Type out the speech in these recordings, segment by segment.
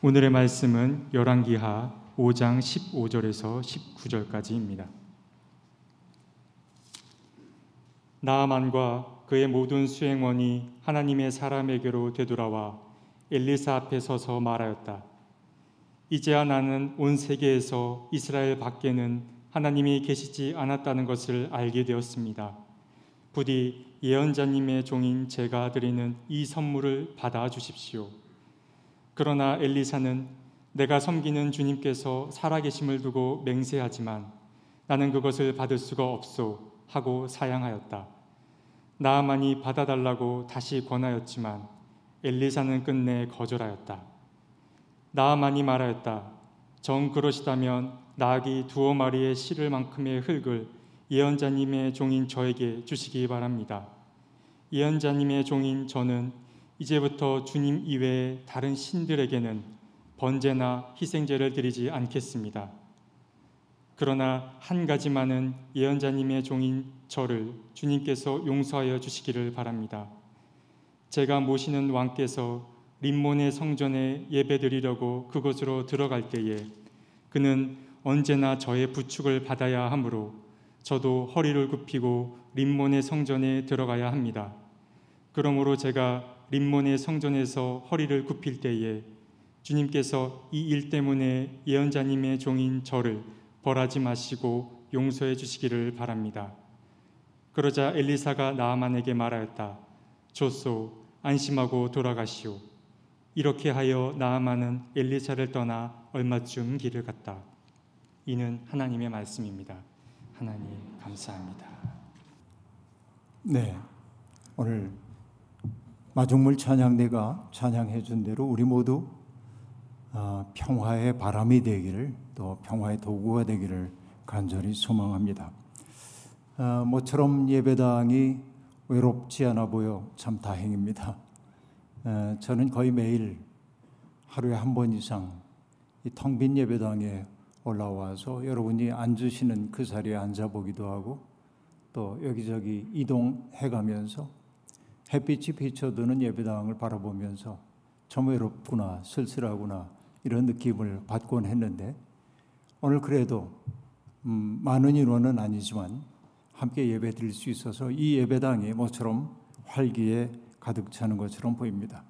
오늘의 말씀은 열왕기하 5장 15절에서 19절까지입니다. 나아만과 그의 모든 수행원이 하나님의 사람에게로 되돌아와 엘리사 앞에 서서 말하였다. 이제야 나는 온 세계에서 이스라엘 밖에는 하나님이 계시지 않았다는 것을 알게 되었습니다. 부디 예언자님의 종인 제가 드리는 이 선물을 받아 주십시오. 그러나 엘리사는 내가 섬기는 주님께서 살아계심을 두고 맹세하지만 나는 그것을 받을 수가 없소 하고 사양하였다. 나아만이 받아달라고 다시 권하였지만 엘리사는 끝내 거절하였다. 나아만이 말하였다. 정 그러시다면 나귀 두어 마리의 실을 만큼의 흙을 예언자님의 종인 저에게 주시기 바랍니다. 예언자님의 종인 저는 이제부터 주님 이외에 다른 신들에게는 번제나 희생제를 드리지 않겠습니다. 그러나 한 가지만은 예언자님의 종인 저를 주님께서 용서하여 주시기를 바랍니다. 제가 모시는 왕께서 림몬의 성전에 예배드리려고 그곳으로 들어갈 때에 그는 언제나 저의 부축을 받아야 하므로 저도 허리를 굽히고 림몬의 성전에 들어가야 합니다. 그러므로 제가 림몬의 성전에서 허리를 굽힐 때에 주님께서 이 일 때문에 예언자님의 종인 저를 벌하지 마시고 용서해 주시기를 바랍니다. 그러자 엘리사가 나아만에게 말하였다. 좋소 안심하고 돌아가시오. 이렇게 하여 나아만은 엘리사를 떠나 얼마쯤 길을 갔다. 이는 하나님의 말씀입니다. 하나님 감사합니다. 네. 오늘 마중물 찬양대가 찬양해 준 대로 우리 모두 어, 평화의 바람이 되기를 또 평화의 도구가 되기를 간절히 소망합니다. 어, 모처럼 예배당이 외롭지 않아 보여 참 다행입니다. 어, 저는 거의 매일 하루에 한 번 이상 이 텅 빈 예배당에 올라와서 여러분이 앉으시는 그 자리에 앉아 보기도 하고 또 여기저기 이동해 가면서 햇빛이 비춰드는 예배당을 바라보면서 참 외롭구나, 쓸쓸하구나 이런 느낌을 받곤 했는데 오늘 그래도 음, 많은 인원은 아니지만 함께 예배 드릴 수 있어서 이 예배당이 모처럼 활기에 가득 차는 것처럼 보입니다.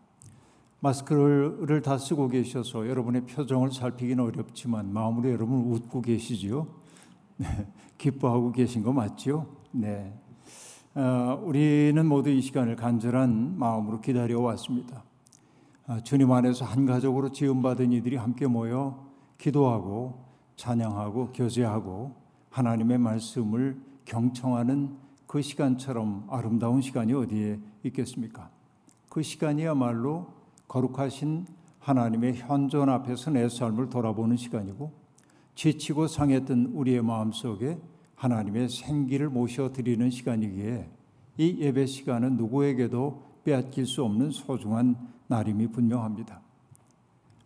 마스크를 다 쓰고 계셔서 여러분의 표정을 살피기는 어렵지만 마음으로 여러분 웃고 계시지요? 네, 기뻐하고 계신 거 맞지요? 네. 어, 우리는 모두 이 시간을 간절한 마음으로 기다려 왔습니다. 어, 주님 안에서 한 가족으로 지음받은 이들이 함께 모여 기도하고 찬양하고 교제하고 하나님의 말씀을 경청하는 그 시간처럼 아름다운 시간이 어디에 있겠습니까? 그 시간이야말로 거룩하신 하나님의 현존 앞에서 내 삶을 돌아보는 시간이고 지치고 상했던 우리의 마음 속에 하나님의 생기를 모셔 드리는 시간이기에 이 예배 시간은 누구에게도 빼앗길 수 없는 소중한 날임이 분명합니다.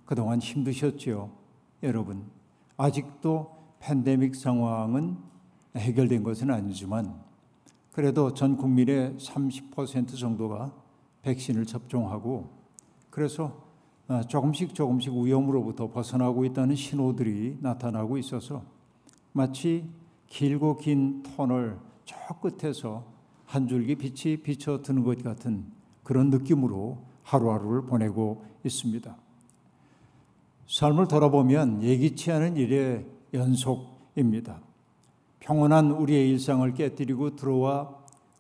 그동안 힘드셨지요, 여러분. 아직도 팬데믹 상황은 해결된 것은 아니지만 그래도 전 국민의 30% 정도가 백신을 접종하고 그래서 조금씩 조금씩 위험으로부터 벗어나고 있다는 신호들이 나타나고 있어서 마치 길고 긴 터널 저 끝에서 한 줄기 빛이 비춰드는 것 같은 그런 느낌으로 하루하루를 보내고 있습니다. 삶을 돌아보면 예기치 않은 일의 연속입니다. 평온한 우리의 일상을 깨뜨리고 들어와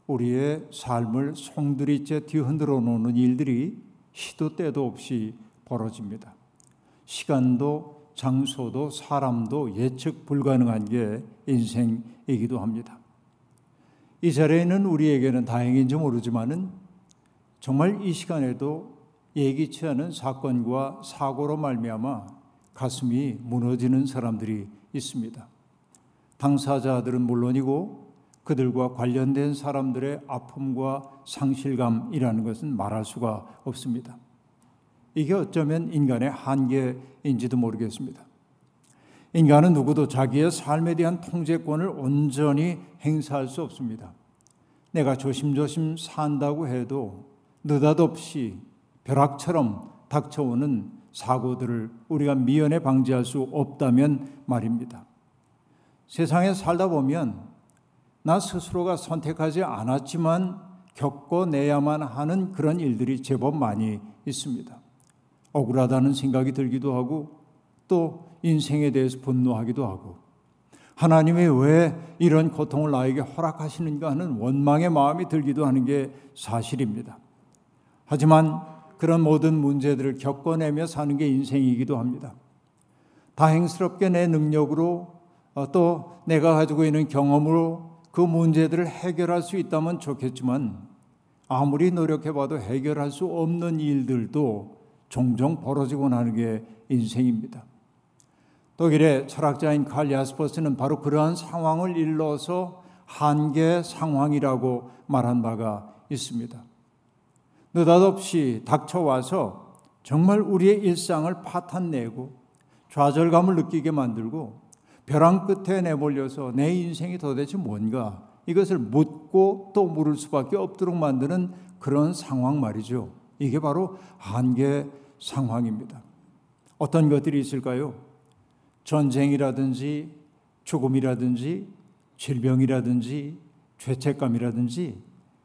우리의 삶을 송두리째 뒤흔들어 놓는 일들이 시도 때도 없이 벌어집니다. 시간도 장소도 사람도 예측 불가능한 게 인생이기도 합니다. 이 자리에는 우리에게는 다행인지 모르지만은 정말 이 시간에도 예기치 않은 사건과 사고로 말미암아 가슴이 무너지는 사람들이 있습니다. 당사자들은 물론이고 그들과 관련된 사람들의 아픔과 상실감이라는 것은 말할 수가 없습니다. 이게 어쩌면 인간의 한계인지도 모르겠습니다. 인간은 누구도 자기의 삶에 대한 통제권을 온전히 행사할 수 없습니다. 내가 조심조심 산다고 해도 느닷없이 벼락처럼 닥쳐오는 사고들을 우리가 미연에 방지할 수 없다면 말입니다. 세상에 살다 보면 나 스스로가 선택하지 않았지만 겪어내야만 하는 그런 일들이 제법 많이 있습니다. 억울하다는 생각이 들기도 하고 또 인생에 대해서 분노하기도 하고 하나님이 왜 이런 고통을 나에게 허락하시는가 하는 원망의 마음이 들기도 하는 게 사실입니다. 하지만 그런 모든 문제들을 겪어내며 사는 게 인생이기도 합니다. 다행스럽게 내 능력으로 어, 또 내가 가지고 있는 경험으로 그 문제들을 해결할 수 있다면 좋겠지만 아무리 노력해봐도 해결할 수 없는 일들도 종종 벌어지고 나는 게 인생입니다. 독일의 철학자인 칼 야스퍼스는 바로 그러한 상황을 일러서 한계 상황이라고 말한 바가 있습니다. 느닷없이 닥쳐와서 정말 우리의 일상을 파탄내고 좌절감을 느끼게 만들고 벼랑 끝에 내몰려서 내 인생이 도대체 뭔가 이것을 묻고 또 물을 수밖에 없도록 만드는 그런 상황 말이죠. 이게 바로 한계 상황입니다. 어떤 것들이 있을까요? 전쟁이라든지 죽음이라든지 질병이라든지 죄책감이라든지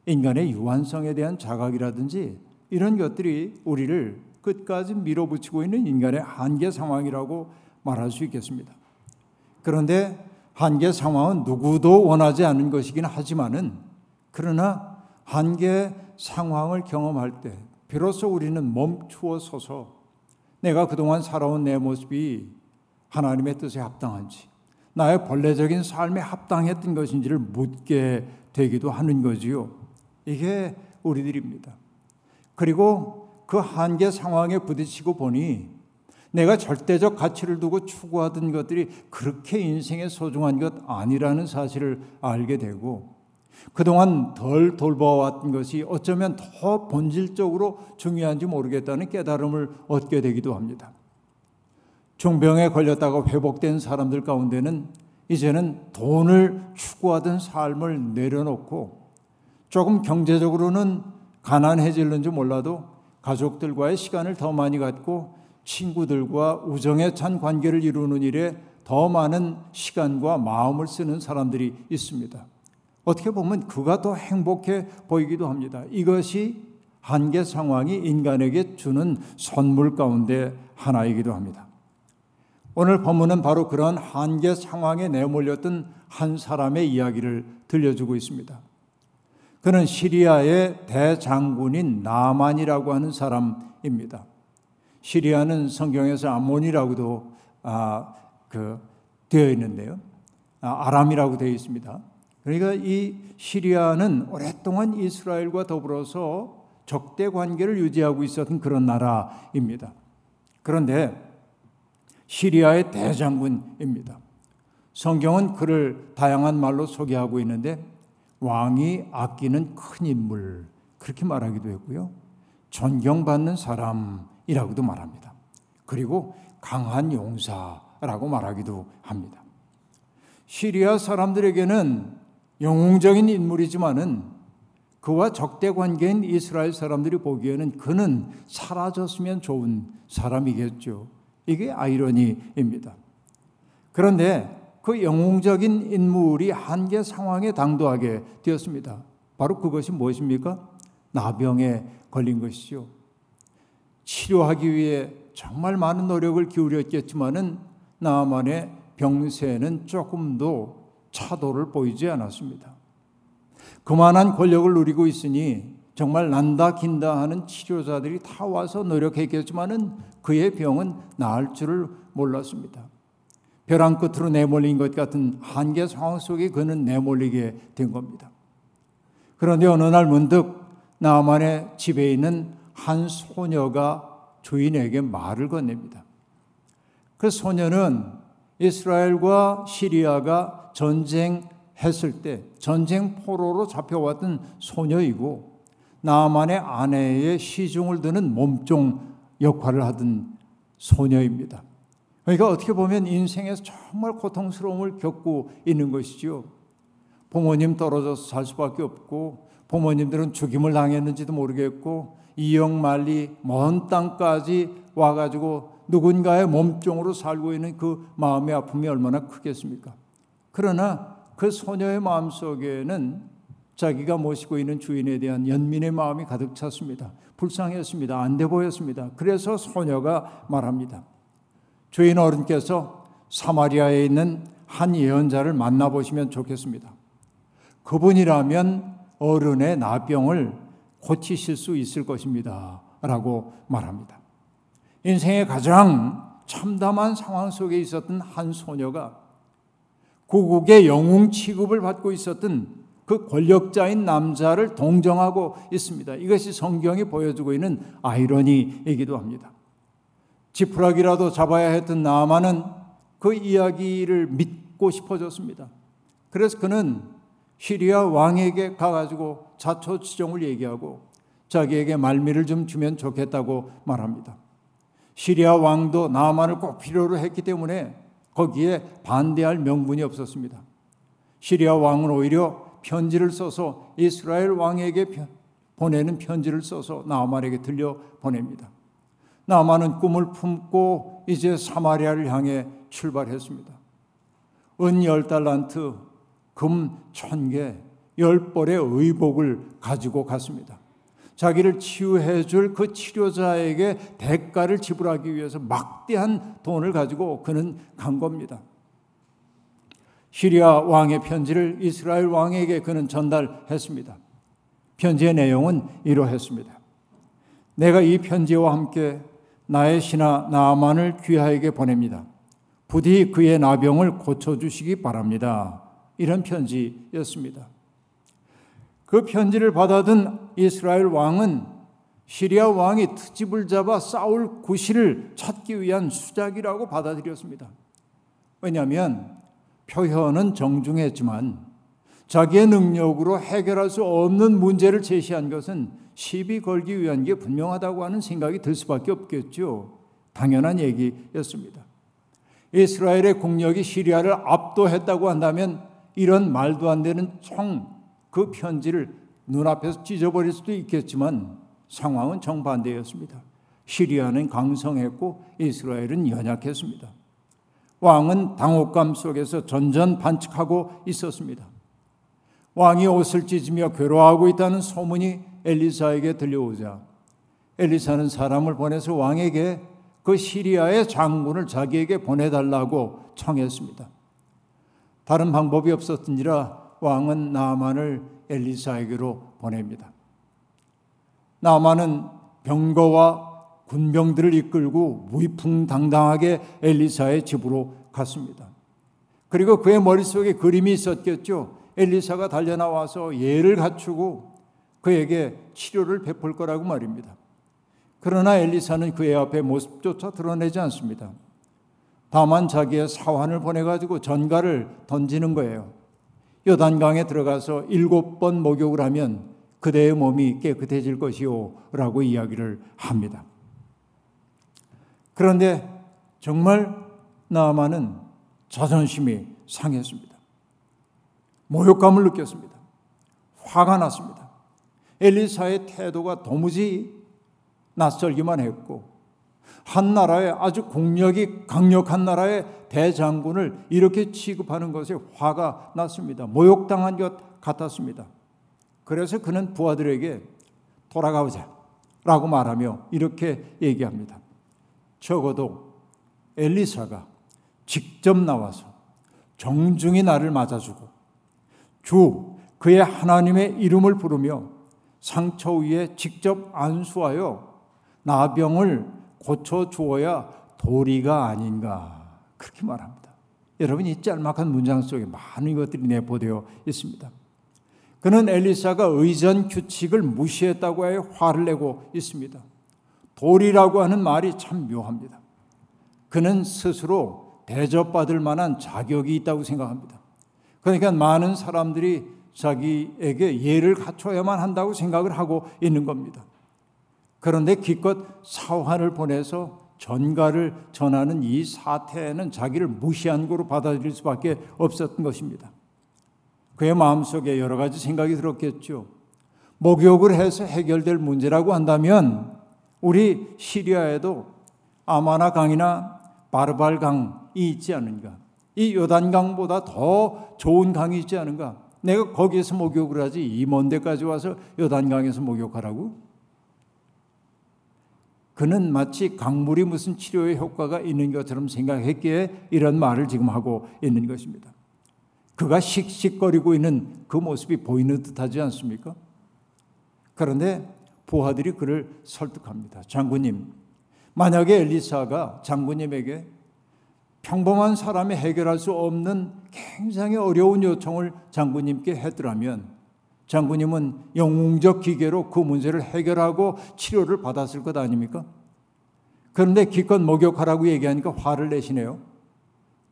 인간의 유한성에 대한 자각이라든지 이런 것들이 우리를 끝까지 밀어붙이고 있는 인간의 한계 상황이라고 말할 수 있겠습니다. 그런데 한계 상황은 누구도 원하지 않은 것이긴 하지만은 그러나 한계 상황을 경험할 때 비로소 우리는 멈추어 서서 내가 그동안 살아온 내 모습이 하나님의 뜻에 합당한지 나의 본래적인 삶에 합당했던 것인지를 묻게 되기도 하는 거지요. 이게 우리들입니다. 그리고 그 한계 상황에 부딪히고 보니 내가 절대적 가치를 두고 추구하던 것들이 그렇게 인생에 소중한 것 아니라는 사실을 알게 되고 그동안 덜 돌봐왔던 것이 어쩌면 더 본질적으로 중요한지 모르겠다는 깨달음을 얻게 되기도 합니다. 중병에 걸렸다가 회복된 사람들 가운데는 이제는 돈을 추구하던 삶을 내려놓고 조금 경제적으로는 가난해질는지 몰라도 가족들과의 시간을 더 많이 갖고 친구들과 우정에 찬 관계를 이루는 일에 더 많은 시간과 마음을 쓰는 사람들이 있습니다. 어떻게 보면 그가 더 행복해 보이기도 합니다. 이것이 한계 상황이 인간에게 주는 선물 가운데 하나이기도 합니다. 오늘 본문은 바로 그런 한계 상황에 내몰렸던 한 사람의 이야기를 들려주고 있습니다. 그는 시리아의 대장군인 나만이라고 하는 사람입니다. 시리아는 성경에서 아몬이라고도 아, 그 되어 있는데요. 아, 아람이라고 되어 있습니다. 그러니까 이 시리아는 오랫동안 이스라엘과 더불어서 적대 관계를 유지하고 있었던 그런 나라입니다. 그런데 시리아의 대장군입니다. 성경은 그를 다양한 말로 소개하고 있는데 왕이 아끼는 큰 인물 그렇게 말하기도 했고요. 존경받는 사람이라고도 말합니다. 그리고 강한 용사라고 말하기도 합니다. 시리아 사람들에게는 영웅적인 인물이지만은 그와 적대 관계인 이스라엘 사람들이 보기에는 그는 사라졌으면 좋은 사람이겠죠. 이게 아이러니입니다. 그런데 그 영웅적인 인물이 한계 상황에 당도하게 되었습니다. 바로 그것이 무엇입니까? 나병에 걸린 것이죠. 치료하기 위해 정말 많은 노력을 기울였겠지만은 나만의 병세는 조금도 차도를 보이지 않았습니다. 그만한 권력을 누리고 있으니 정말 난다 긴다 하는 치료자들이 다 와서 노력했겠지만은 그의 병은 나을 줄을 몰랐습니다. 벼랑 끝으로 내몰린 것 같은 한계 상황 속에 그는 내몰리게 된 겁니다. 그런데 어느 날 문득 나만의 집에 있는 한 소녀가 주인에게 말을 건넵니다. 그 소녀는 이스라엘과 시리아가 전쟁했을 때 전쟁 포로로 잡혀왔던 소녀이고 나만의 아내의 시중을 드는 몸종 역할을 하던 소녀입니다. 그러니까 어떻게 보면 인생에서 정말 고통스러움을 겪고 있는 것이죠. 부모님 떨어져서 살 수밖에 없고 부모님들은 죽임을 당했는지도 모르겠고 이영 말리 먼 땅까지 와가지고 누군가의 몸종으로 살고 있는 그 마음의 아픔이 얼마나 크겠습니까? 그러나 그 소녀의 마음 속에는 자기가 모시고 있는 주인에 대한 연민의 마음이 가득 찼습니다. 불쌍했습니다. 안 돼 보였습니다. 그래서 소녀가 말합니다. 주인 어른께서 사마리아에 있는 한 예언자를 만나보시면 좋겠습니다. 그분이라면 어른의 나병을 고치실 수 있을 것입니다. 라고 말합니다. 인생의 가장 참담한 상황 속에 있었던 한 소녀가 고국의 영웅 취급을 받고 있었던 그 권력자인 남자를 동정하고 있습니다. 이것이 성경이 보여주고 있는 아이러니이기도 합니다. 지푸라기라도 잡아야 했던 나만은 그 이야기를 믿고 싶어졌습니다. 그래서 그는 시리아 왕에게 가가지고 자초지종을 얘기하고 자기에게 말미를 좀 주면 좋겠다고 말합니다. 시리아 왕도 나만을 꼭 필요로 했기 때문에 거기에 반대할 명분이 없었습니다. 시리아 왕은 오히려 편지를 써서 이스라엘 왕에게 보내는 편지를 써서 나만에게 들려 보냅니다. 나만은 꿈을 품고 이제 사마리아를 향해 출발했습니다. 은 열 달란트, 금 천 개, 열 벌의 의복을 가지고 갔습니다. 자기를 치유해 줄 그 치료자에게 대가를 지불하기 위해서 막대한 돈을 가지고 그는 간 겁니다. 시리아 왕의 편지를 이스라엘 왕에게 그는 전달했습니다. 편지의 내용은 이러했습니다. 내가 이 편지와 함께 나의 신하 나만을 귀하에게 보냅니다. 부디 그의 나병을 고쳐주시기 바랍니다. 이런 편지였습니다. 그 편지를 받아든 이스라엘 왕은 시리아 왕이 트집을 잡아 싸울 구실을 찾기 위한 수작이라고 받아들였습니다. 왜냐하면 표현은 정중했지만 자기의 능력으로 해결할 수 없는 문제를 제시한 것은 시비 걸기 위한 게 분명하다고 하는 생각이 들 수밖에 없겠죠. 당연한 얘기였습니다. 이스라엘의 국력이 시리아를 압도했다고 한다면 이런 말도 안 되는 총 그 편지를 눈앞에서 찢어버릴 수도 있겠지만 상황은 정반대였습니다. 시리아는 강성했고 이스라엘은 연약했습니다. 왕은 당혹감 속에서 전전반측하고 있었습니다. 왕이 옷을 찢으며 괴로워하고 있다는 소문이 엘리사에게 들려오자 엘리사는 사람을 보내서 왕에게 그 시리아의 장군을 자기에게 보내달라고 청했습니다. 다른 방법이 없었던지라 왕은 나만을 엘리사에게로 보냅니다. 나만은 병거와 군병들을 이끌고 무이풍당당하게 엘리사의 집으로 갔습니다. 그리고 그의 머릿속에 그림이 있었겠죠. 엘리사가 달려나와서 예를 갖추고 그에게 치료를 베풀 거라고 말입니다. 그러나 엘리사는 그의 앞에 모습조차 드러내지 않습니다. 다만 자기의 사환을 보내가지고 전가를 던지는 거예요. 요단강에 들어가서 일곱 번 목욕을 하면 그대의 몸이 깨끗해질 것이요. 라고 이야기를 합니다. 그런데 정말 나아만은 자존심이 상했습니다. 모욕감을 느꼈습니다. 화가 났습니다. 엘리사의 태도가 도무지 낯설기만 했고 한 나라의 아주 공력이 강력한 나라의 대장군을 이렇게 취급하는 것에 화가 났습니다. 모욕당한 것 같았습니다. 그래서 그는 부하들에게 돌아가보자 라고 말하며 이렇게 얘기합니다. 적어도 엘리사가 직접 나와서 정중히 나를 맞아주고 주 그의 하나님의 이름을 부르며 상처 위에 직접 안수하여 나병을 고쳐 주어야 도리가 아닌가 그렇게 말합니다. 여러분 이 짤막한 문장 속에 많은 것들이 내포되어 있습니다. 그는 엘리사가 의전 규칙을 무시했다고 해 화를 내고 있습니다. 도리라고 하는 말이 참 묘합니다. 그는 스스로 대접받을 만한 자격이 있다고 생각합니다. 그러니까 많은 사람들이 자기에게 예를 갖춰야만 한다고 생각을 하고 있는 겁니다. 그런데 기껏 사환을 보내서 전가를 전하는 이 사태는 자기를 무시한 거로 받아들일 수밖에 없었던 것입니다. 그의 마음속에 여러 가지 생각이 들었겠죠. 목욕을 해서 해결될 문제라고 한다면 우리 시리아에도 아마나 강이나 바르발 강이 있지 않은가? 이 요단강보다 더 좋은 강이 있지 않은가? 내가 거기에서 목욕을 하지 이 먼 데까지 와서 요단강에서 목욕하라고? 그는 마치 강물이 무슨 치료의 효과가 있는 것처럼 생각했기에 이런 말을 지금 하고 있는 것입니다. 그가 씩씩거리고 있는 그 모습이 보이는 듯하지 않습니까? 그런데 부하들이 그를 설득합니다. 장군님, 만약에 엘리사가 장군님에게 평범한 사람이 해결할 수 없는 굉장히 어려운 요청을 장군님께 했더라면 장군님은 영웅적 기계로 그 문제를 해결하고 치료를 받았을 것 아닙니까? 그런데 기껏 목욕하라고 얘기하니까 화를 내시네요.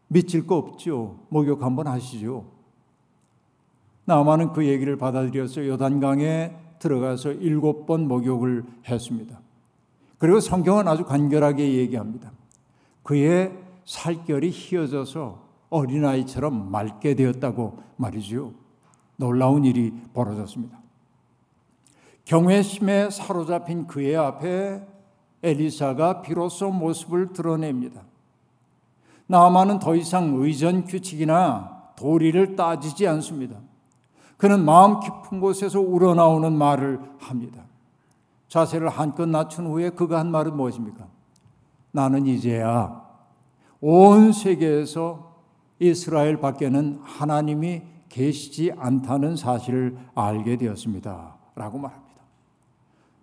믿질 거 없죠. 목욕 한번 하시죠. 나만은 그 얘기를 받아들여서 요단강에 들어가서 일곱 번 목욕을 했습니다. 그리고 성경은 아주 간결하게 얘기합니다. 그의 살결이 휘어져서 어린아이처럼 맑게 되었다고 말이죠. 놀라운 일이 벌어졌습니다. 경외심에 사로잡힌 그의 앞에 엘리사가 비로소 모습을 드러냅니다. 나아만은 더 이상 의전 규칙이나 도리를 따지지 않습니다. 그는 마음 깊은 곳에서 우러나오는 말을 합니다. 자세를 한껏 낮춘 후에 그가 한 말은 무엇입니까? 나는 이제야 온 세계에서 이스라엘 밖에는 하나님이 계시지 않다는 사실을 알게 되었습니다. 라고 말합니다.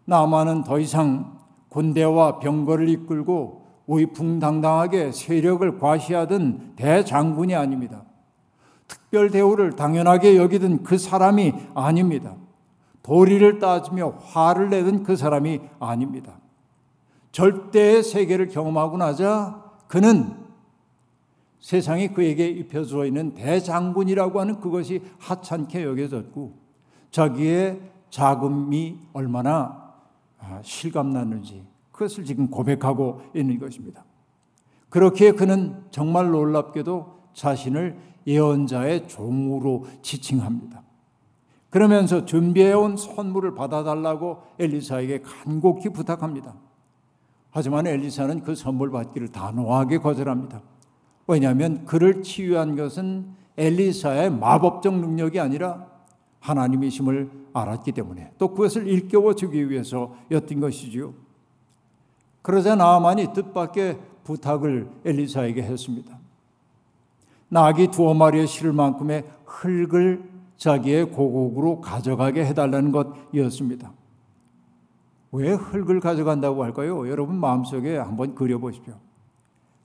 나만은 더 이상 군대와 병거를 이끌고 위풍당당하게 세력을 과시하던 대장군이 아닙니다. 특별 대우를 당연하게 여기던 그 사람이 아닙니다. 도리를 따지며 화를 내던 그 사람이 아닙니다. 절대의 세계를 경험하고 나자 그는 세상이 그에게 입혀져 있는 대장군이라고 하는 그것이 하찮게 여겨졌고 자기의 자금이 얼마나 아, 실감났는지 그것을 지금 고백하고 있는 것입니다. 그렇게 그는 정말 놀랍게도 자신을 예언자의 종으로 지칭합니다. 그러면서 준비해온 선물을 받아달라고 엘리사에게 간곡히 부탁합니다. 하지만 엘리사는 그 선물 받기를 단호하게 거절합니다. 왜냐하면 그를 치유한 것은 엘리사의 마법적 능력이 아니라 하나님이심을 알았기 때문에 또 그것을 일깨워 주기 위해서였던 것이지요. 그러자 나만이 뜻밖의 부탁을 엘리사에게 했습니다. 낙이 두어 마리에 실을 만큼의 흙을 자기의 고국으로 가져가게 해달라는 것이었습니다. 왜 흙을 가져간다고 할까요? 여러분 마음속에 한번 그려보십시오.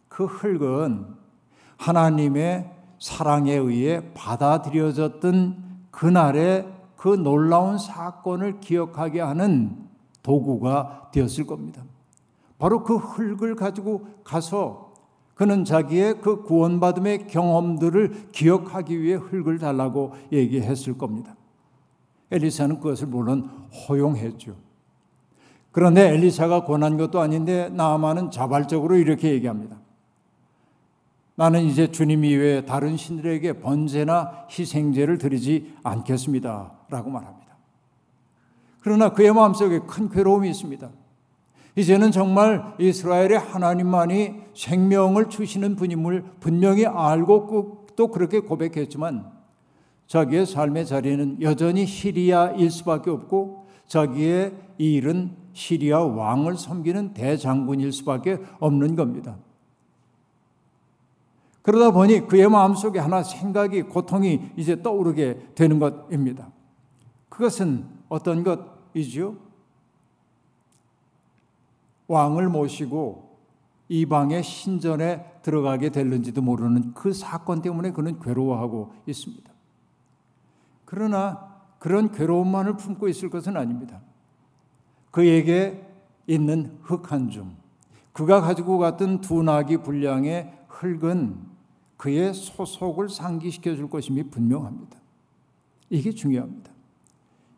그 흙은 하나님의 사랑에 의해 받아들여졌던 그날의 그 놀라운 사건을 기억하게 하는 도구가 되었을 겁니다. 바로 그 흙을 가지고 가서 그는 자기의 그 구원받음의 경험들을 기억하기 위해 흙을 달라고 얘기했을 겁니다. 엘리사는 그것을 물론 허용했죠. 그런데 엘리사가 권한 것도 아닌데 나아만은 자발적으로 이렇게 얘기합니다. 나는 이제 주님 이외에 다른 신들에게 번제나 희생제를 드리지 않겠습니다. 라고 말합니다. 그러나 그의 마음속에 큰 괴로움이 있습니다. 이제는 정말 이스라엘의 하나님만이 생명을 주시는 분임을 분명히 알고 또 그렇게 고백했지만 자기의 삶의 자리는 여전히 시리아일 수밖에 없고 자기의 일은 시리아 왕을 섬기는 대장군일 수밖에 없는 겁니다. 그러다 보니 그의 마음속에 하나 생각이 고통이 이제 떠오르게 되는 것입니다. 그것은 어떤 것이지요? 왕을 모시고 이방의 신전에 들어가게 될는지도 모르는 그 사건 때문에 그는 괴로워하고 있습니다. 그러나 그런 괴로움만을 품고 있을 것은 아닙니다. 그에게 있는 흙 한 줌, 그가 가지고 갔던 두 나귀 분량의 흙은 그의 소속을 상기시켜 줄 것임이 분명합니다. 이게 중요합니다.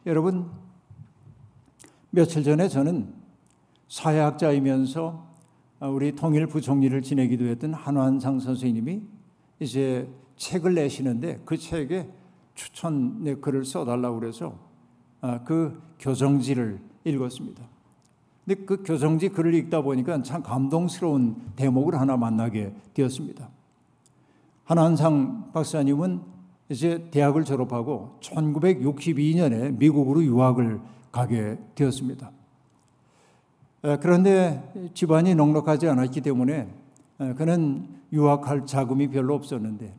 여러분, 며칠 전에 저는 사회학자이면서 우리 통일 부총리를 지내기도 했던 한완상 선생님이 이제 책을 내시는데 그 책에 추천 글을 써달라고 그래서 아, 그 교정지를 읽었습니다. 근데 그 교정지 글을 읽다 보니까 참 감동스러운 대목을 하나 만나게 되었습니다. 한한상 박사님은 이제 대학을 졸업하고 1962년에 미국으로 유학을 가게 되었습니다. 그런데 집안이 넉넉하지 않았기 때문에 그는 유학할 자금이 별로 없었는데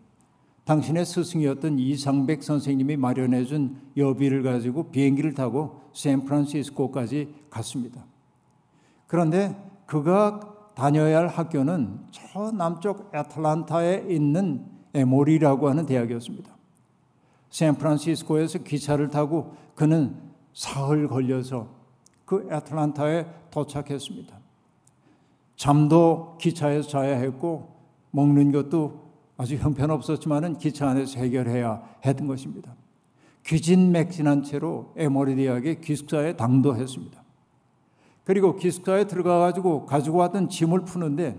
당신의 스승이었던 이상백 선생님이 마련해 준 여비를 가지고 비행기를 타고 샌프란시스코까지 갔습니다. 그런데 그가 다녀야 할 학교는 저 남쪽 애틀란타에 있는 에모리라고 하는 대학이었습니다. 샌프란시스코에서 기차를 타고 그는 사흘 걸려서 그 애틀란타에 도착했습니다. 잠도 기차에서 자야 했고 먹는 것도 아주 형편없었지만은 기차 안에서 해결해야 했던 것입니다. 귀진맥진한 채로 에모리 대학의 기숙사에 당도했습니다. 그리고 기숙사에 들어가 가지고 가지고 왔던 짐을 푸는데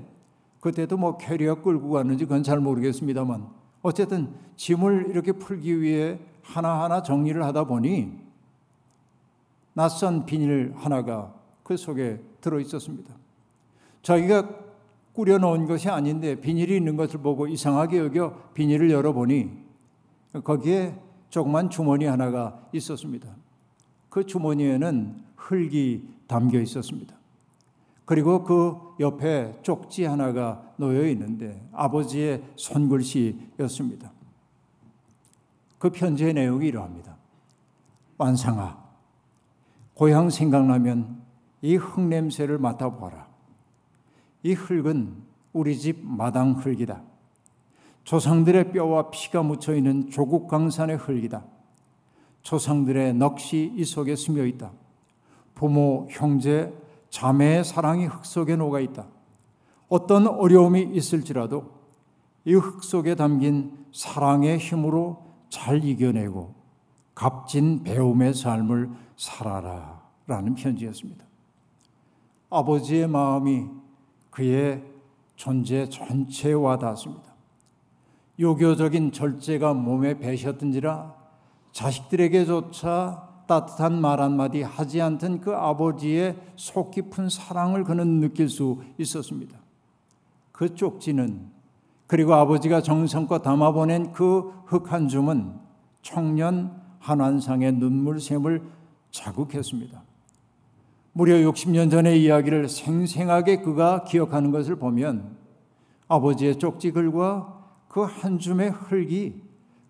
그때도 뭐 캐리어 끌고 갔는지 그건 잘 모르겠습니다만 어쨌든 짐을 이렇게 풀기 위해 하나하나 정리를 하다 보니 낯선 비닐 하나가 그 속에 들어 있었습니다. 자기가 꾸려 놓은 것이 아닌데 비닐이 있는 것을 보고 이상하게 여겨 비닐을 열어보니 거기에 조그만 주머니 하나가 있었습니다. 그 주머니에는 흙이 담겨 있었습니다. 그리고 그 옆에 쪽지 하나가 놓여 있는데 아버지의 손글씨였습니다. 그 편지의 내용이 이러합니다. 완상아, 고향 생각나면 이 흙냄새를 맡아보아라. 이 흙은 우리 집 마당 흙이다. 조상들의 뼈와 피가 묻혀 있는 조국 강산의 흙이다. 조상들의 넋이 이 속에 스며 있다. 부모, 형제, 자매의 사랑이 흙 속에 녹아 있다. 어떤 어려움이 있을지라도 이 흙 속에 담긴 사랑의 힘으로 잘 이겨내고 값진 배움의 삶을 살아라. 라는 편지였습니다. 아버지의 마음이 그의 존재 전체에 와닿았습니다. 요교적인 절제가 몸에 배셨든지라 자식들에게조차 따뜻한 말 한마디 하지 않던 그 아버지의 속 깊은 사랑을 그는 느낄 수 있었습니다. 그 쪽지는 그리고 아버지가 정성껏 담아보낸 그 흙 한 줌은 청년 한환상의 눈물샘을 자극했습니다. 무려 60년 전의 이야기를 생생하게 그가 기억하는 것을 보면 아버지의 쪽지 글과 그 한 줌의 흙이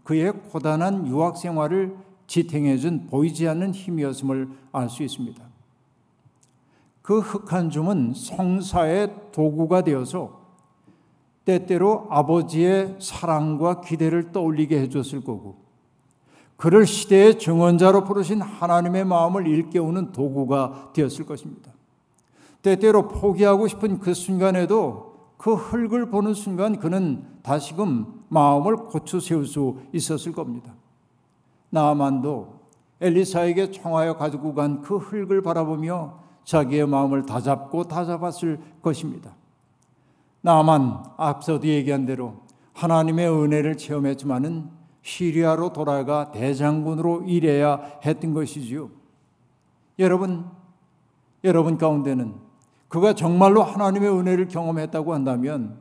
그의 고단한 유학 생활을 지탱해준 보이지 않는 힘이었음을 알 수 있습니다. 그흙한 줌은 성사의 도구가 되어서 때때로 아버지의 사랑과 기대를 떠올리게 해줬을 거고, 그를 시대의 증언자로 부르신 하나님의 마음을 일깨우는 도구가 되었을 것입니다. 때때로 포기하고 싶은 그 순간에도 그 흙을 보는 순간 그는 다시금 마음을 고쳐 세울 수 있었을 겁니다. 나만도 엘리사에게 청하여 가지고 간 그 흙을 바라보며 자기의 마음을 다잡고 다잡았을 것입니다. 나만 앞서도 얘기한 대로 하나님의 은혜를 체험했지만은 시리아로 돌아가 대장군으로 일해야 했던 것이지요. 여러분, 여러분 가운데는 그가 정말로 하나님의 은혜를 경험했다고 한다면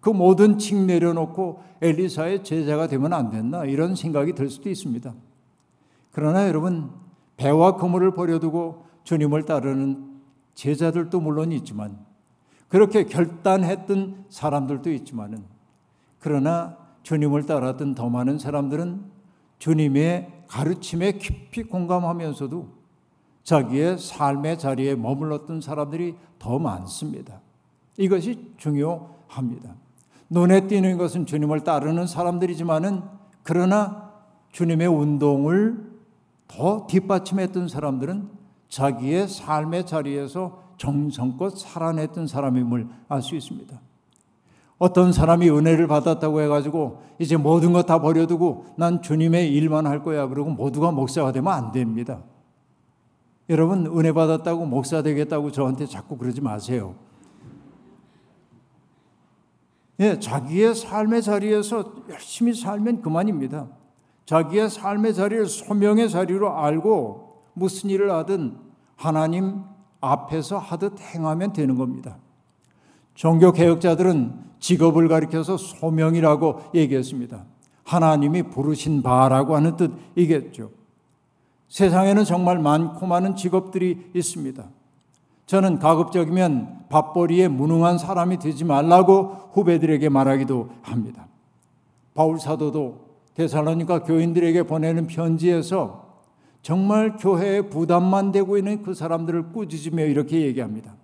그 모든 칙 내려놓고 엘리사의 제자가 되면 안 됐나 이런 생각이 들 수도 있습니다. 그러나 여러분 배와 그물을 버려두고 주님을 따르는 제자들도 물론 있지만 그렇게 결단했던 사람들도 있지만은 그러나 주님을 따랐던 더 많은 사람들은 주님의 가르침에 깊이 공감하면서도 자기의 삶의 자리에 머물렀던 사람들이 더 많습니다. 이것이 중요합니다. 눈에 띄는 것은 주님을 따르는 사람들이지만은 그러나 주님의 운동을 더 뒷받침했던 사람들은 자기의 삶의 자리에서 정성껏 살아냈던 사람임을 알 수 있습니다. 어떤 사람이 은혜를 받았다고 해가지고 이제 모든 것 다 버려두고 난 주님의 일만 할 거야. 그러고 모두가 목사가 되면 안 됩니다. 여러분, 은혜 받았다고 목사 되겠다고 저한테 자꾸 그러지 마세요. 예, 자기의 삶의 자리에서 열심히 살면 그만입니다. 자기의 삶의 자리를 소명의 자리로 알고 무슨 일을 하든 하나님 앞에서 하듯 행하면 되는 겁니다. 종교 개혁자들은 직업을 가리켜서 소명이라고 얘기했습니다. 하나님이 부르신 바라고 하는 뜻이겠죠. 세상에는 정말 많고 많은 직업들이 있습니다. 저는 가급적이면 밥벌이에 무능한 사람이 되지 말라고 후배들에게 말하기도 합니다. 바울 사도도 데살로니가 교인들에게 보내는 편지에서 정말 교회에 부담만 되고 있는 그 사람들을 꾸짖으며 이렇게 얘기합니다.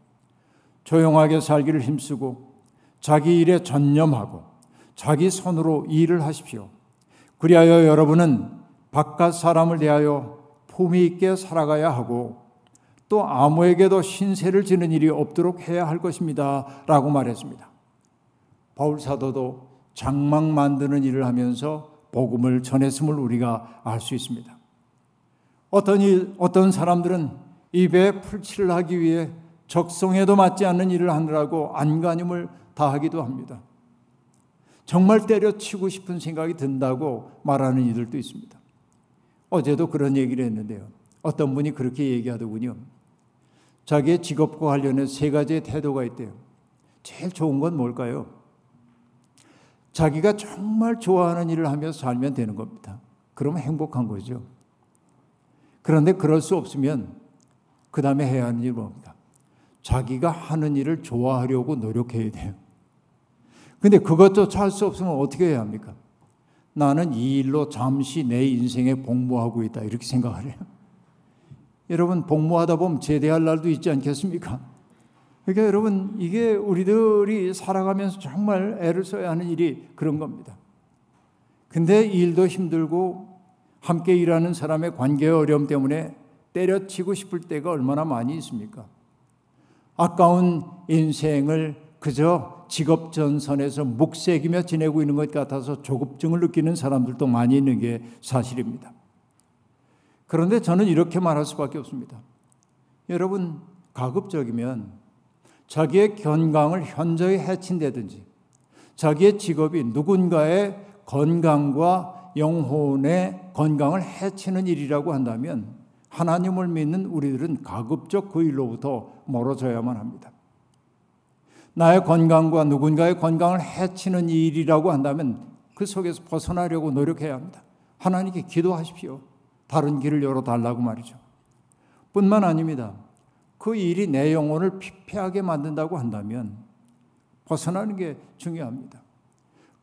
조용하게 살기를 힘쓰고 자기 일에 전념하고 자기 손으로 일을 하십시오. 그리하여 여러분은 바깥 사람을 대하여 품위 있게 살아가야 하고 또 아무에게도 신세를 지는 일이 없도록 해야 할 것입니다. 라고 말했습니다. 바울 사도도 장막 만드는 일을 하면서 복음을 전했음을 우리가 알 수 있습니다. 어떤 일, 어떤 사람들은 입에 풀칠을 하기 위해 적성에도 맞지 않는 일을 하느라고 안간힘을 다하기도 합니다. 정말 때려치고 싶은 생각이 든다고 말하는 이들도 있습니다. 어제도 그런 얘기를 했는데요. 어떤 분이 그렇게 얘기하더군요. 자기의 직업과 관련해 세 가지의 태도가 있대요. 제일 좋은 건 뭘까요? 자기가 정말 좋아하는 일을 하면서 살면 되는 겁니다. 그러면 행복한 거죠. 그런데 그럴 수 없으면 그 다음에 해야 하는 일이 뭡니까? 자기가 하는 일을 좋아하려고 노력해야 돼요. 근데 그것조차 할 수 없으면 어떻게 해야 합니까? 나는 이 일로 잠시 내 인생에 복무하고 있다. 이렇게 생각을 해요. 여러분, 복무하다 보면 제대할 날도 있지 않겠습니까? 그러니까 여러분, 이게 우리들이 살아가면서 정말 애를 써야 하는 일이 그런 겁니다. 근데 일도 힘들고 함께 일하는 사람의 관계의 어려움 때문에 때려치고 싶을 때가 얼마나 많이 있습니까? 아까운 인생을 그저 직업 전선에서 묵새기며 지내고 있는 것 같아서 조급증을 느끼는 사람들도 많이 있는 게 사실입니다. 그런데 저는 이렇게 말할 수밖에 없습니다. 여러분, 가급적이면 자기의 건강을 현저히 해친다든지 자기의 직업이 누군가의 건강과 영혼의 건강을 해치는 일이라고 한다면 하나님을 믿는 우리들은 가급적 그 일로부터 멀어져야만 합니다. 나의 건강과 누군가의 건강을 해치는 일이라고 한다면 그 속에서 벗어나려고 노력해야 합니다. 하나님께 기도하십시오. 다른 길을 열어달라고 말이죠. 뿐만 아닙니다. 그 일이 내 영혼을 피폐하게 만든다고 한다면 벗어나는 게 중요합니다.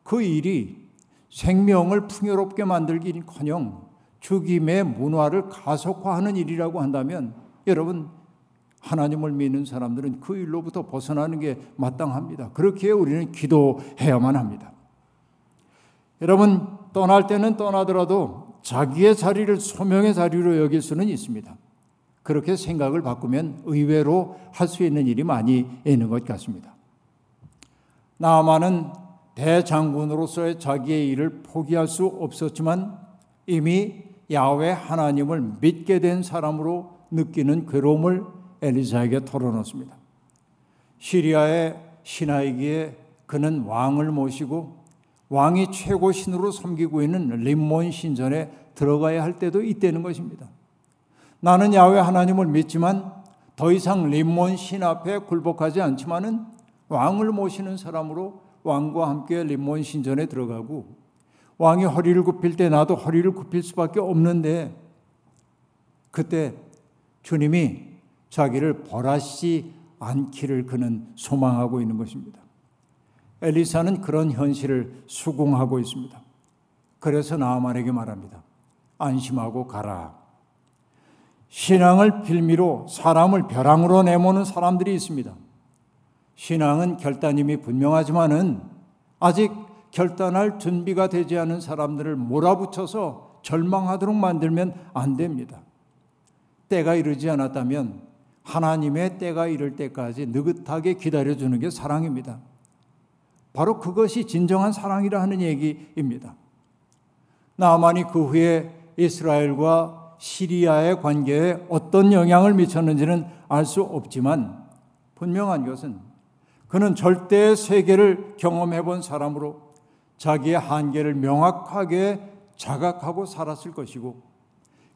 그 일이 생명을 풍요롭게 만들기는커녕 죽임의 문화를 가속화하는 일이라고 한다면 여러분 하나님을 믿는 사람들은 그 일로부터 벗어나는 게 마땅합니다. 그렇기에 우리는 기도해야만 합니다. 여러분 떠날 때는 떠나더라도 자기의 자리를 소명의 자리로 여길 수는 있습니다. 그렇게 생각을 바꾸면 의외로 할 수 있는 일이 많이 있는 것 같습니다. 나만은 대장군으로서의 자기의 일을 포기할 수 없었지만 이미 야외 하나님을 믿게 된 사람으로 느끼는 괴로움을 엘리사에게 털어놓습니다. 시리아의 신하이기에 그는 왕을 모시고 왕이 최고 신으로 섬기고 있는 림몬 신전에 들어가야 할 때도 있다는 것입니다. 나는 야외 하나님을 믿지만 더 이상 림몬 신 앞에 굴복하지 않지만은 왕을 모시는 사람으로 왕과 함께 림몬 신전에 들어가고 왕이 허리를 굽힐 때 나도 허리를 굽힐 수밖에 없는데 그때 주님이 자기를 벌하시 않기를 그는 소망하고 있는 것입니다. 엘리사는 그런 현실을 수긍하고 있습니다. 그래서 나아만에게 말합니다. 안심하고 가라. 신앙을 빌미로 사람을 벼랑으로 내모는 사람들이 있습니다. 신앙은 결단임이 분명하지만은 아직 결단할 준비가 되지 않은 사람들을 몰아붙여서 절망하도록 만들면 안 됩니다. 때가 이르지 않았다면 하나님의 때가 이를 때까지 느긋하게 기다려주는 게 사랑입니다. 바로 그것이 진정한 사랑이라 하는 얘기입니다. 나만이 그 후에 이스라엘과 시리아의 관계에 어떤 영향을 미쳤는지는 알 수 없지만 분명한 것은 그는 절대 세계를 경험해 본 사람으로 자기의 한계를 명확하게 자각하고 살았을 것이고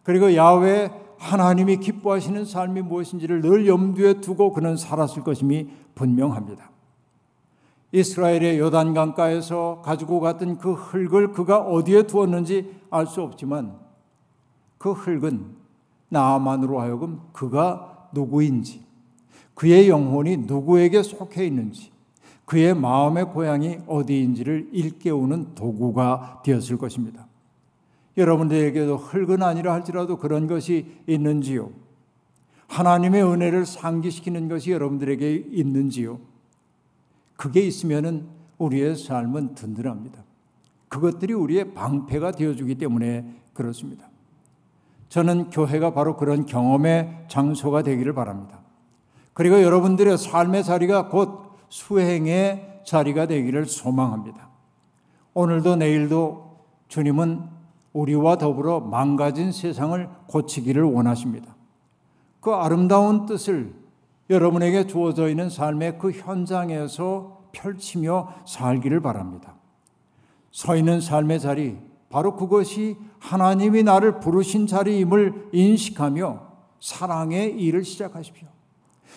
그리고 야외 하나님이 기뻐하시는 삶이 무엇인지를 늘 염두에 두고 그는 살았을 것임이 분명합니다. 이스라엘의 요단강가에서 가지고 갔던 그 흙을 그가 어디에 두었는지 알 수 없지만 그 흙은 나만으로 하여금 그가 누구인지 그의 영혼이 누구에게 속해 있는지 그의 마음의 고향이 어디인지를 일깨우는 도구가 되었을 것입니다. 여러분들에게도 흙은 아니라 할지라도 그런 것이 있는지요? 하나님의 은혜를 상기시키는 것이 여러분들에게 있는지요? 그게 있으면은 우리의 삶은 든든합니다. 그것들이 우리의 방패가 되어주기 때문에 그렇습니다. 저는 교회가 바로 그런 경험의 장소가 되기를 바랍니다. 그리고 여러분들의 삶의 자리가 곧 수행의 자리가 되기를 소망합니다. 오늘도 내일도 주님은 우리와 더불어 망가진 세상을 고치기를 원하십니다. 그 아름다운 뜻을 여러분에게 주어져 있는 삶의 그 현장에서 펼치며 살기를 바랍니다. 서 있는 삶의 자리, 바로 그것이 하나님이 나를 부르신 자리임을 인식하며 사랑의 일을 시작하십시오.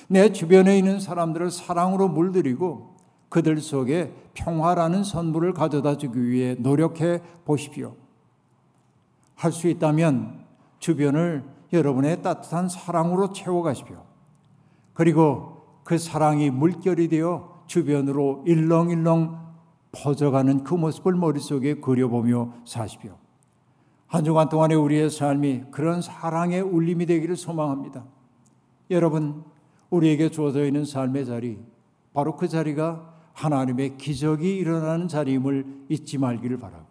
내 주변에 있는 사람들을 사랑으로 물들이고 그들 속에 평화라는 선물을 가져다 주기 위해 노력해 보십시오. 할 수 있다면 주변을 여러분의 따뜻한 사랑으로 채워가십시오. 그리고 그 사랑이 물결이 되어 주변으로 일렁일렁 퍼져가는 그 모습을 머릿속에 그려보며 사십시오. 한 주간 동안의 우리의 삶이 그런 사랑의 울림이 되기를 소망합니다. 여러분, 우리에게 주어져 있는 삶의 자리, 바로 그 자리가 하나님의 기적이 일어나는 자리임을 잊지 말기를 바라고,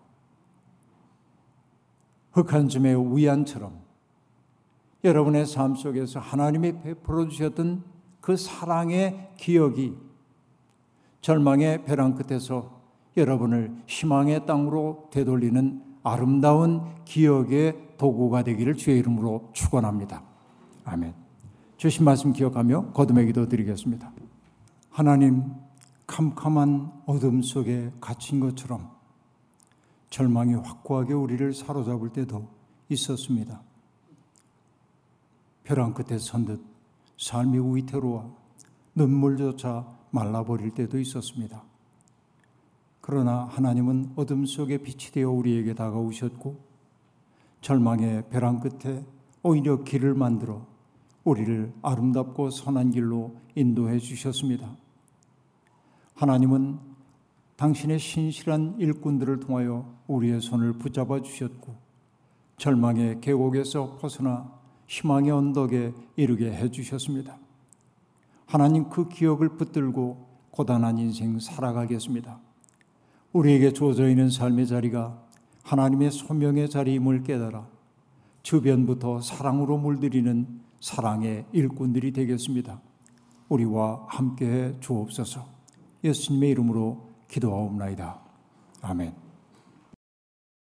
흑한 줌의 우연처럼 여러분의 삶 속에서 하나님이 베풀어 주셨던 그 사랑의 기억이 절망의 벼랑 끝에서 여러분을 희망의 땅으로 되돌리는 아름다운 기억의 도구가 되기를 주의 이름으로 축원합니다. 아멘. 주신 말씀 기억하며 거듭의 기도 드리겠습니다. 하나님 캄캄한 어둠 속에 갇힌 것처럼 절망이 확고하게 우리를 사로잡을 때도 있었습니다. 벼랑 끝에 선듯 삶이 위태로워 눈물조차 말라버릴 때도 있었습니다. 그러나 하나님은 어둠 속에 빛이 되어 우리에게 다가오셨고 절망의 벼랑 끝에 오히려 길을 만들어 우리를 아름답고 선한 길로 인도해 주셨습니다. 하나님은 당신의 신실한 일꾼들을 통하여 우리의 손을 붙잡아 주셨고 절망의 계곡에서 벗어나 희망의 언덕에 이르게 해 주셨습니다. 하나님 그 기억을 붙들고 고단한 인생 살아가겠습니다. 우리에게 주어져 있는 삶의 자리가 하나님의 소명의 자리임을 깨달아 주변부터 사랑으로 물들이는 사랑의 일꾼들이 되겠습니다. 우리와 함께해 주옵소서. 예수님의 이름으로 기도하옵나이다. 아멘.